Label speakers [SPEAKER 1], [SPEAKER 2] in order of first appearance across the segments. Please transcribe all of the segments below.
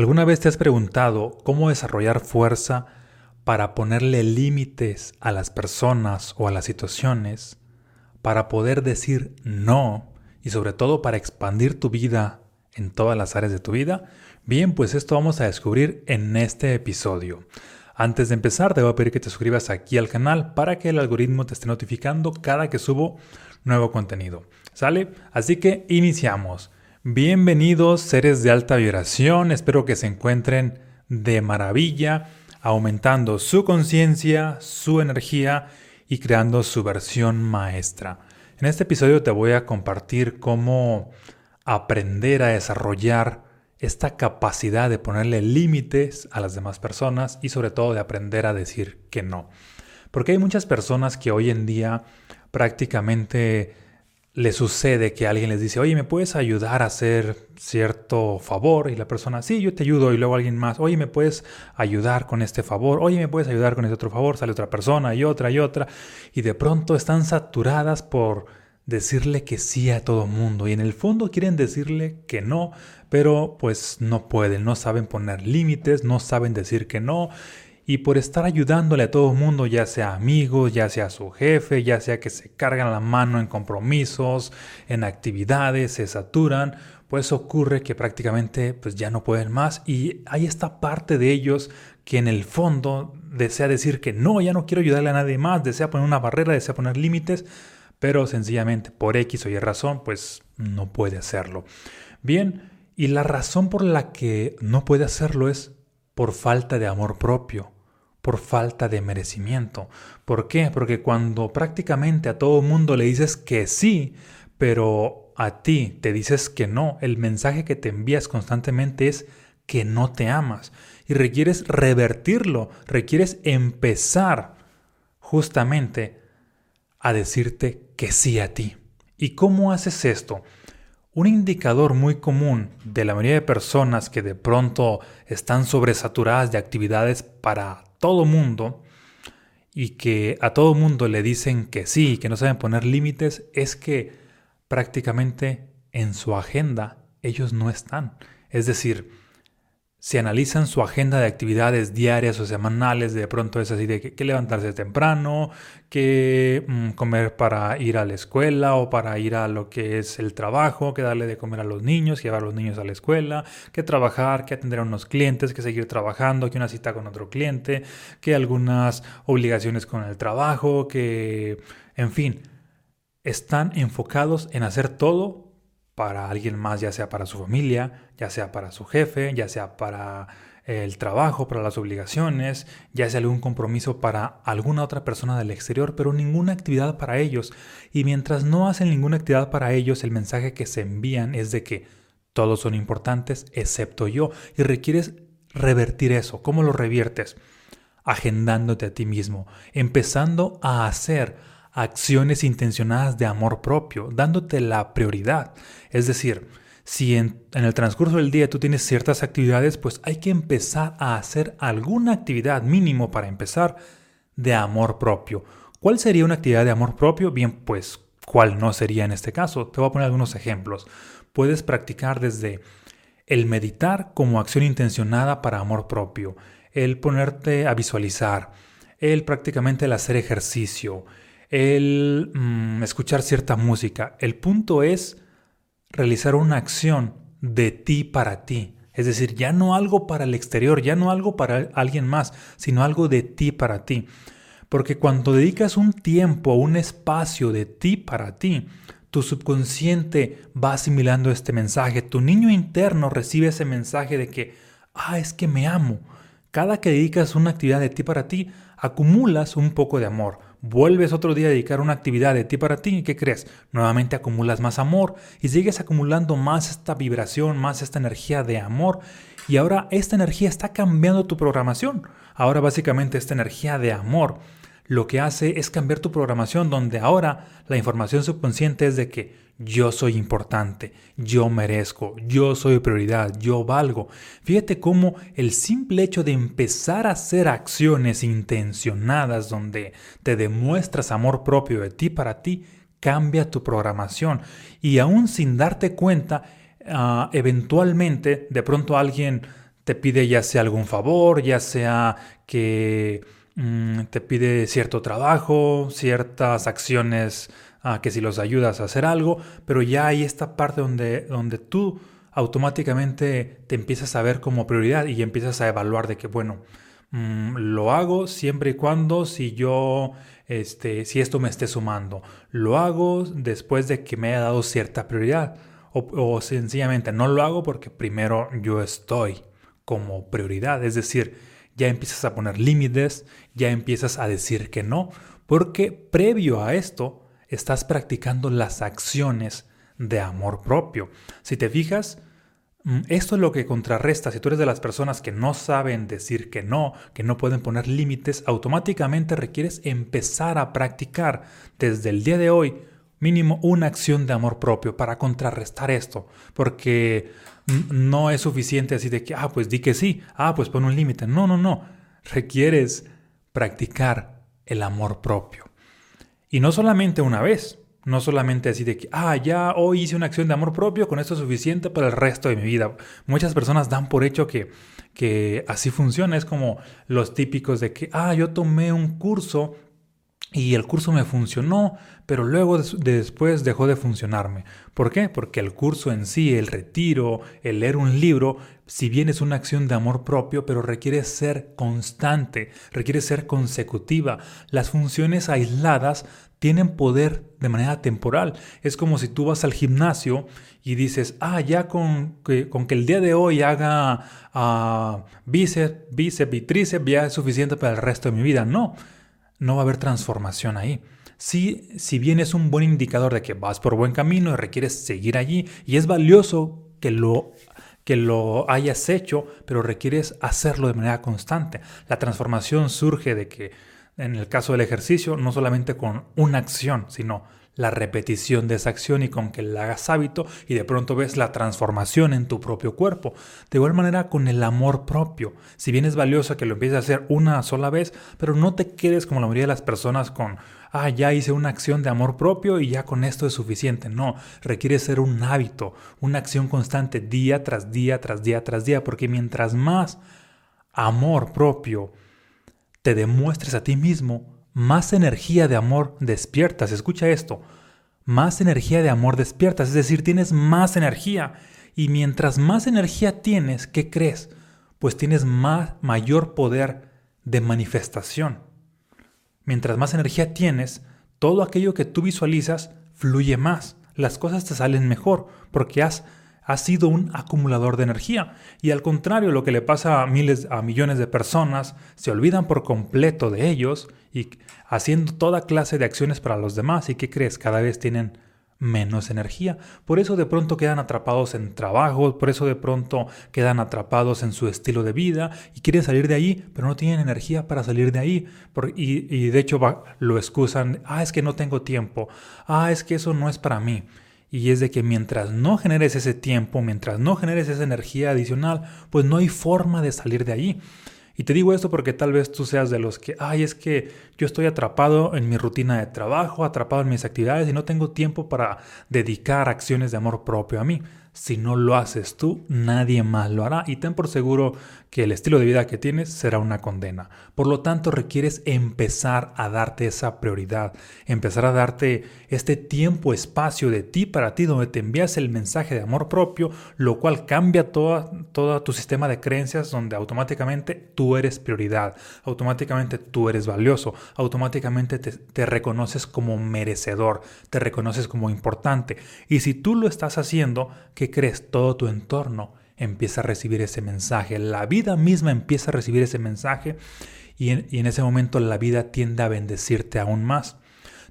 [SPEAKER 1] ¿Alguna vez te has preguntado cómo desarrollar fuerza para ponerle límites a las personas o a las situaciones, para poder decir no y sobre todo para expandir tu vida en todas las áreas de tu vida? Bien, pues esto vamos a descubrir en este episodio. Antes de empezar, te voy a pedir que te suscribas aquí al canal para que el algoritmo te esté notificando cada que subo nuevo contenido. ¿Sale? Así que iniciamos. Bienvenidos seres de alta vibración, espero que se encuentren de maravilla, aumentando su conciencia, su energía y creando su versión maestra. En este episodio te voy a compartir cómo aprender a desarrollar esta capacidad de ponerle límites a las demás personas y sobre todo de aprender a decir que no. Porque hay muchas personas que hoy en día prácticamente le sucede que alguien les dice, oye, ¿me puedes ayudar a hacer cierto favor? Y la persona, sí, yo te ayudo. Y luego alguien más, oye, ¿me puedes ayudar con este favor? Oye, ¿me puedes ayudar con este otro favor? Sale otra persona y otra y otra. Y de pronto están saturadas por decirle que sí a todo mundo. Y en el fondo quieren decirle que no, pero pues no pueden, no saben poner límites, no saben decir que no y por estar ayudándole a todo el mundo, ya sea amigos, ya sea su jefe, ya sea que se cargan la mano en compromisos, en actividades, se saturan, pues ocurre que prácticamente pues ya no pueden más y hay esta parte de ellos que en el fondo desea decir que no, ya no quiero ayudarle a nadie más, desea poner una barrera, desea poner límites, pero sencillamente por X o Y razón pues no puede hacerlo. Bien, y la razón por la que no puede hacerlo es por falta de amor propio por falta de merecimiento. ¿Por qué? Porque cuando prácticamente a todo mundo le dices que sí, pero a ti te dices que no, el mensaje que te envías constantemente es que no te amas y requieres revertirlo, requieres empezar justamente a decirte que sí a ti. ¿Y cómo haces esto? Un indicador muy común de la mayoría de personas que de pronto están sobresaturadas de actividades para todo mundo y que a todo mundo le dicen que sí, que no saben poner límites, es que prácticamente en su agenda ellos no están. Es decir, si analizan su agenda de actividades diarias o semanales, de pronto es así de que, levantarse temprano, que mm, comer para ir a la escuela o para ir a lo que es el trabajo, que darle de comer a los niños, llevar a los niños a la escuela, que trabajar, que atender a unos clientes, que seguir trabajando, que una cita con otro cliente, que algunas obligaciones con el trabajo, que, en fin, están enfocados en hacer todo para alguien más, ya sea para su familia, ya sea para su jefe, ya sea para el trabajo, para las obligaciones, ya sea algún compromiso para alguna otra persona del exterior, pero ninguna actividad para ellos. Y mientras no hacen ninguna actividad para ellos, el mensaje que se envían es de que todos son importantes excepto yo. Y requieres revertir eso. ¿Cómo lo reviertes? Agendándote a ti mismo, empezando a hacer acciones intencionadas de amor propio, dándote la prioridad. Es decir, si en, el transcurso del día tú tienes ciertas actividades, pues hay que empezar a hacer alguna actividad mínimo para empezar de amor propio. ¿Cuál sería una actividad de amor propio? Bien, pues, ¿cuál no sería en este caso? Te voy a poner algunos ejemplos. Puedes practicar desde el meditar como acción intencionada para amor propio, el ponerte a visualizar, el prácticamente el hacer ejercicio, el mm, escuchar cierta música. El punto es realizar una acción de ti para ti. Es decir, ya no algo para el exterior, ya no algo para alguien más, sino algo de ti para ti. Porque cuando dedicas un tiempo, un espacio de ti para ti, tu subconsciente va asimilando este mensaje, tu niño interno recibe ese mensaje de que, ah, es que me amo. Cada que dedicas una actividad de ti para ti, acumulas un poco de amor, vuelves otro día a dedicar una actividad de ti para ti y ¿qué crees? Nuevamente acumulas más amor y sigues acumulando más esta vibración, más esta energía de amor y ahora esta energía está cambiando tu programación. Ahora básicamente esta energía de amor lo que hace es cambiar tu programación donde ahora la información subconsciente es de que yo soy importante, yo merezco, yo soy prioridad, yo valgo. Fíjate cómo el simple hecho de empezar a hacer acciones intencionadas donde te demuestras amor propio de ti para ti, cambia tu programación. Y aún sin darte cuenta, ah, eventualmente de pronto alguien te pide ya sea algún favor, ya sea que mm, te pide cierto trabajo, ciertas acciones ah, que si los ayudas a hacer algo, pero ya hay esta parte donde, donde tú automáticamente te empiezas a ver como prioridad y empiezas a evaluar de que, bueno, mm, lo hago siempre y cuando si yo, este, si esto me esté sumando. Lo hago después de que me haya dado cierta prioridad. O, o sencillamente no lo hago porque primero yo estoy como prioridad. Es decir, ya empiezas a poner límites, ya empiezas a decir que no, porque previo a esto estás practicando las acciones de amor propio. Si te fijas, mm, esto es lo que contrarresta. Si tú eres de las personas que no saben decir que no, que no pueden poner límites, automáticamente requieres empezar a practicar desde el día de hoy mínimo una acción de amor propio para contrarrestar esto. Porque no es suficiente así de que, ah, pues di que sí, ah, pues pon un límite. No, no, no. Requieres practicar el amor propio. Y no solamente una vez, no solamente así de que, ah, ya hoy hice una acción de amor propio, con esto es suficiente para el resto de mi vida. Muchas personas dan por hecho que, que así funciona. Es como los típicos de que, ah, yo tomé un curso y el curso me funcionó, pero luego después dejó de funcionarme. ¿Por qué? Porque el curso en sí, el retiro, el leer un libro, si bien es una acción de amor propio, pero requiere ser constante, requiere ser consecutiva. Las funciones aisladas tienen poder de manera temporal. Es como si tú vas al gimnasio y dices, ah, ya con que, con que el día de hoy haga uh, bíceps, bíceps y tríceps ya es suficiente para el resto de mi vida. No no va a haber transformación ahí. Si, si bien es un buen indicador de que vas por buen camino y requieres seguir allí, y es valioso que lo, que lo hayas hecho, pero requieres hacerlo de manera constante. La transformación surge de que, en el caso del ejercicio, no solamente con una acción, sino la repetición de esa acción y con que la hagas hábito y de pronto ves la transformación en tu propio cuerpo. De igual manera con el amor propio. Si bien es valioso que lo empieces a hacer una sola vez, pero no te quedes como la mayoría de las personas con, ah, ya hice una acción de amor propio y ya con esto es suficiente. No, requiere ser un hábito, una acción constante día tras día, tras día, tras día, porque mientras más amor propio te demuestres a ti mismo, más energía de amor despiertas. Escucha esto. Más energía de amor despiertas, es decir, tienes más energía. Y mientras más energía tienes, ¿qué crees? Pues tienes más, mayor poder de manifestación. Mientras más energía tienes, todo aquello que tú visualizas fluye más. Las cosas te salen mejor porque has ha sido un acumulador de energía. Y al contrario, lo que le pasa a miles, a millones de personas, se olvidan por completo de ellos y haciendo toda clase de acciones para los demás. ¿Y qué crees? Cada vez tienen menos energía. Por eso de pronto quedan atrapados en trabajo, por eso de pronto quedan atrapados en su estilo de vida y quieren salir de ahí, pero no tienen energía para salir de ahí. y, y, de hecho lo excusan, ah, es que no tengo tiempo, ah, es que eso no es para mí. Y es de que mientras no generes ese tiempo, mientras no generes esa energía adicional, pues no hay forma de salir de ahí. Y te digo esto porque tal vez tú seas de los que, ay, es que yo estoy atrapado en mi rutina de trabajo, atrapado en mis actividades y no tengo tiempo para dedicar acciones de amor propio a mí. Si no lo haces tú, nadie más lo hará y ten por seguro que el estilo de vida que tienes será una condena. Por lo tanto, requieres empezar a darte esa prioridad, empezar a darte este tiempo, espacio de ti para ti, donde te envías el mensaje de amor propio, lo cual cambia todo, tu sistema de creencias, donde automáticamente tú eres prioridad, automáticamente tú eres valioso, automáticamente te, te reconoces como merecedor, te reconoces como importante. Y si tú lo estás haciendo, ¿qué crees? Todo tu entorno empieza a recibir ese mensaje, la vida misma empieza a recibir ese mensaje y en, ese momento la vida tiende a bendecirte aún más.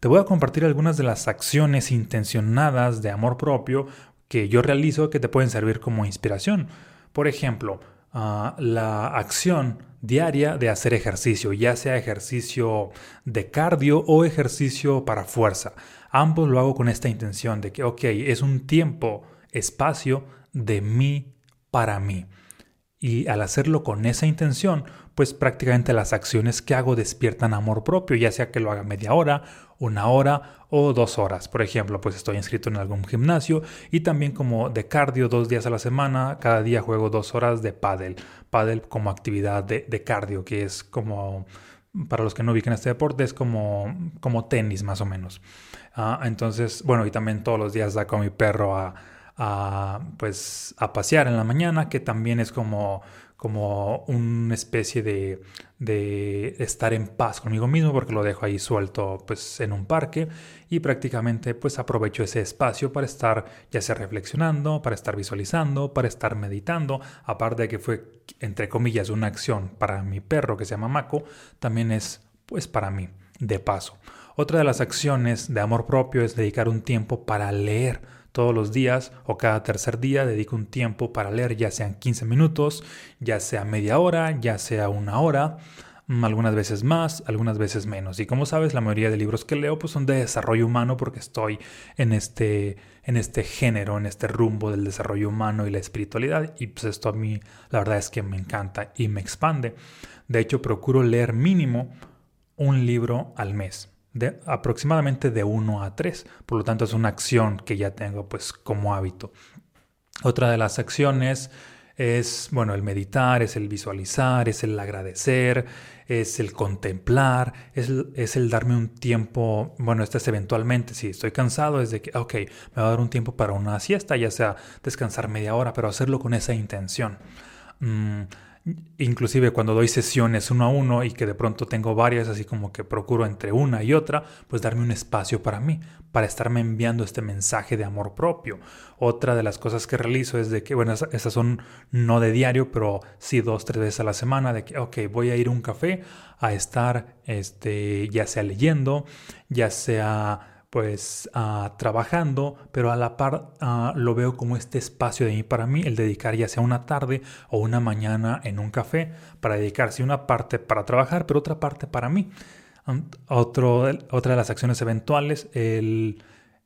[SPEAKER 1] Te voy a compartir algunas de las acciones intencionadas de amor propio que yo realizo que te pueden servir como inspiración. Por ejemplo, ah, la acción diaria de hacer ejercicio, ya sea ejercicio de cardio o ejercicio para fuerza. Ambos lo hago con esta intención de que, ok, es un tiempo espacio de mí para mí. Y al hacerlo con esa intención, pues prácticamente las acciones que hago despiertan amor propio, ya sea que lo haga media hora, una hora o dos horas. Por ejemplo, pues estoy inscrito en algún gimnasio y también como de cardio dos días a la semana, cada día juego dos horas de paddle. Paddle como actividad de, de cardio, que es como, para los que no ubican este deporte, es como, como tenis más o menos. Ah, entonces, bueno, y también todos los días saco mi perro a a, pues, a pasear en la mañana, que también es como, como una especie de, de, estar en paz conmigo mismo porque lo dejo ahí suelto pues, en un parque. Y prácticamente pues aprovecho ese espacio para estar ya sea reflexionando, para estar visualizando, para estar meditando, aparte de que fue entre comillas una acción para mi perro que se llama Mako, también es pues para mí, de paso. Otra de las acciones de amor propio es dedicar un tiempo para leer todos los días o cada tercer día dedico un tiempo para leer, ya sean 15 minutos, ya sea media hora, ya sea una hora, mm, algunas veces más, algunas veces menos. Y como sabes, la mayoría de libros que leo pues son de desarrollo humano porque estoy en este, en este género, en este rumbo del desarrollo humano y la espiritualidad. Y pues esto a mí la verdad es que me encanta y me expande. De hecho, procuro leer mínimo un libro al mes de aproximadamente de 1 a 3. Por lo tanto, es una acción que ya tengo pues como hábito. Otra de las acciones es, bueno, el meditar, es el visualizar, es el agradecer, es el contemplar, es, es, el darme un tiempo, bueno, este es eventualmente, si estoy cansado, es de que, ok, me va a dar un tiempo para una siesta, ya sea descansar media hora, pero hacerlo con esa intención. Mm, inclusive cuando doy sesiones uno a uno y que de pronto tengo varias, así como que procuro entre una y otra, pues darme un espacio para mí, para estarme enviando este mensaje de amor propio. Otra de las cosas que realizo es de que, bueno, esas son no de diario, pero sí dos, tres veces a la semana, de que, ok, voy a ir a un café a estar, este, ya sea leyendo, ya sea pues ah, trabajando, pero a la par ah, lo veo como este espacio de mí para mí, el dedicar ya sea una tarde o una mañana en un café para dedicarse una parte para trabajar, pero otra parte para mí. Otro, otra de las acciones eventuales, el,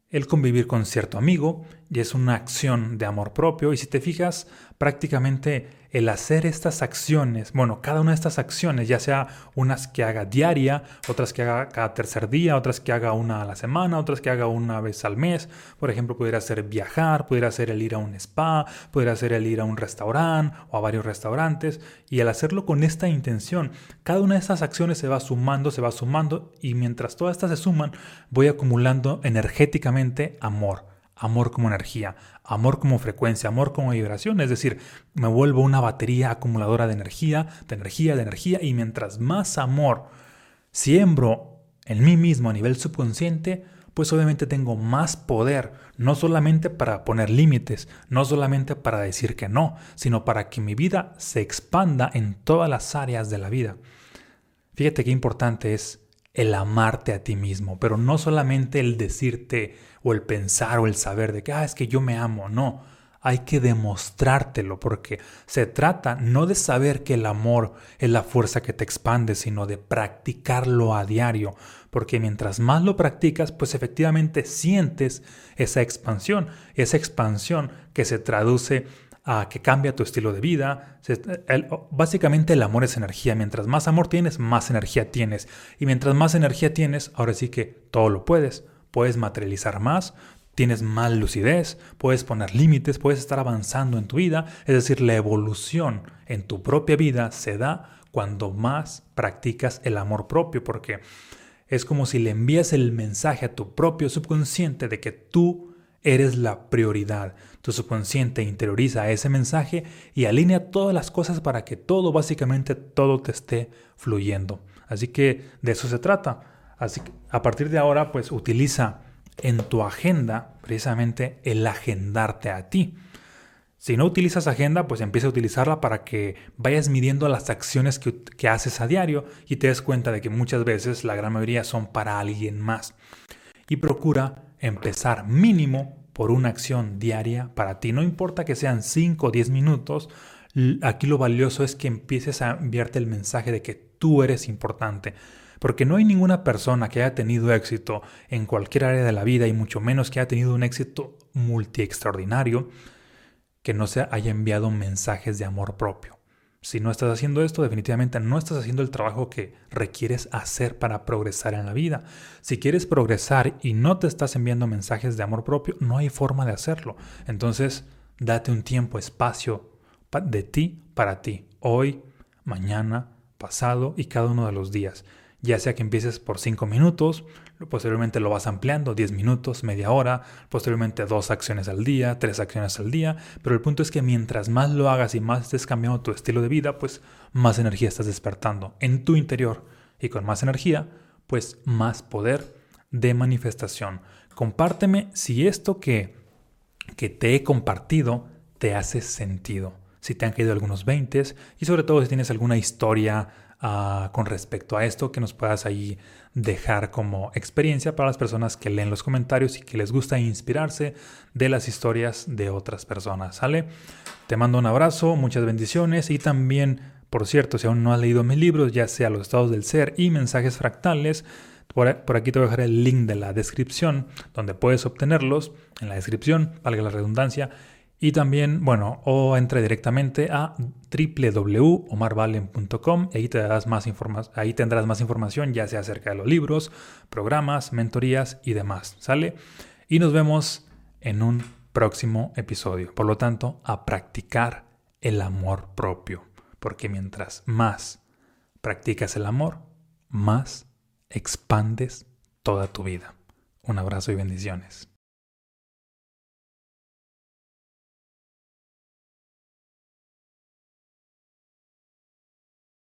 [SPEAKER 1] el convivir con cierto amigo, y es una acción de amor propio, y si te fijas, prácticamente el hacer estas acciones, bueno, cada una de estas acciones, ya sea unas que haga diaria, otras que haga cada tercer día, otras que haga una a la semana, otras que haga una vez al mes, por ejemplo, pudiera ser viajar, pudiera ser el ir a un spa, pudiera ser el ir a un restaurante o a varios restaurantes, y al hacerlo con esta intención, cada una de estas acciones se va sumando, se va sumando, y mientras todas estas se suman, voy acumulando energéticamente amor amor como energía, amor como frecuencia, amor como vibración, es decir, me vuelvo una batería acumuladora de energía, de energía, de energía, y mientras más amor siembro en mí mismo a nivel subconsciente, pues obviamente tengo más poder, no solamente para poner límites, no solamente para decir que no, sino para que mi vida se expanda en todas las áreas de la vida. Fíjate qué importante es el amarte a ti mismo, pero no solamente el decirte o el pensar o el saber de que, ah, es que yo me amo, no, hay que demostrártelo porque se trata no de saber que el amor es la fuerza que te expande, sino de practicarlo a diario, porque mientras más lo practicas, pues efectivamente sientes esa expansión, esa expansión que se traduce a que cambia tu estilo de vida. básicamente el amor es energía. Mientras más amor tienes, más energía tienes. Y mientras más energía tienes, ahora sí que todo lo puedes. Puedes materializar más, tienes más lucidez, puedes poner límites, puedes estar avanzando en tu vida. Es decir, la evolución en tu propia vida se da cuando más practicas el amor propio, porque es como si le envías el mensaje a tu propio subconsciente de que tú Eres la prioridad. Tu subconsciente interioriza ese mensaje y alinea todas las cosas para que todo, básicamente todo te esté fluyendo. Así que de eso se trata. Así que a partir de ahora, pues utiliza en tu agenda precisamente el agendarte a ti. Si no utilizas agenda, pues empieza a utilizarla para que vayas midiendo las acciones que, que, haces a diario y te des cuenta de que muchas veces la gran mayoría son para alguien más. Y procura empezar mínimo por una acción diaria para ti. No importa que sean 5 o 10 minutos, aquí lo valioso es que empieces a enviarte el mensaje de que tú eres importante. Porque no hay ninguna persona que haya tenido éxito en cualquier área de la vida y mucho menos que haya tenido un éxito multi extraordinario que no se haya enviado mensajes de amor propio. Si no estás haciendo esto, definitivamente no estás haciendo el trabajo que requieres hacer para progresar en la vida. Si quieres progresar y no te estás enviando mensajes de amor propio, no hay forma de hacerlo. Entonces, date un tiempo, espacio de ti para ti. Hoy, mañana, pasado y cada uno de los días. Ya sea que empieces por 5 minutos, posteriormente lo vas ampliando, 10 minutos, media hora, posteriormente dos acciones al día, tres acciones al día, pero el punto es que mientras más lo hagas y más estés cambiando tu estilo de vida, pues más energía estás despertando en tu interior y con más energía, pues más poder de manifestación. Compárteme si esto que, que te he compartido te hace sentido, si te han caído algunos 20 y sobre todo si tienes alguna historia con respecto a esto que nos puedas ahí dejar como experiencia para las personas que leen los comentarios y que les gusta inspirarse de las historias de otras personas. ¿Sale? Te mando un abrazo, muchas bendiciones y también, por cierto, si aún no has leído mis libros, ya sea Los estados del ser y Mensajes fractales, por, por, aquí te voy a dejar el link de la descripción donde puedes obtenerlos en la descripción, valga la redundancia. Y también, bueno, o entre directamente a www.omarvalen.com y ahí, te darás más ahí tendrás más información, ya sea acerca de los libros, programas, mentorías y demás. ¿Sale? Y nos vemos en un próximo episodio. Por lo tanto, a practicar el amor propio. Porque mientras más practicas el amor, más expandes toda tu vida. Un abrazo y bendiciones.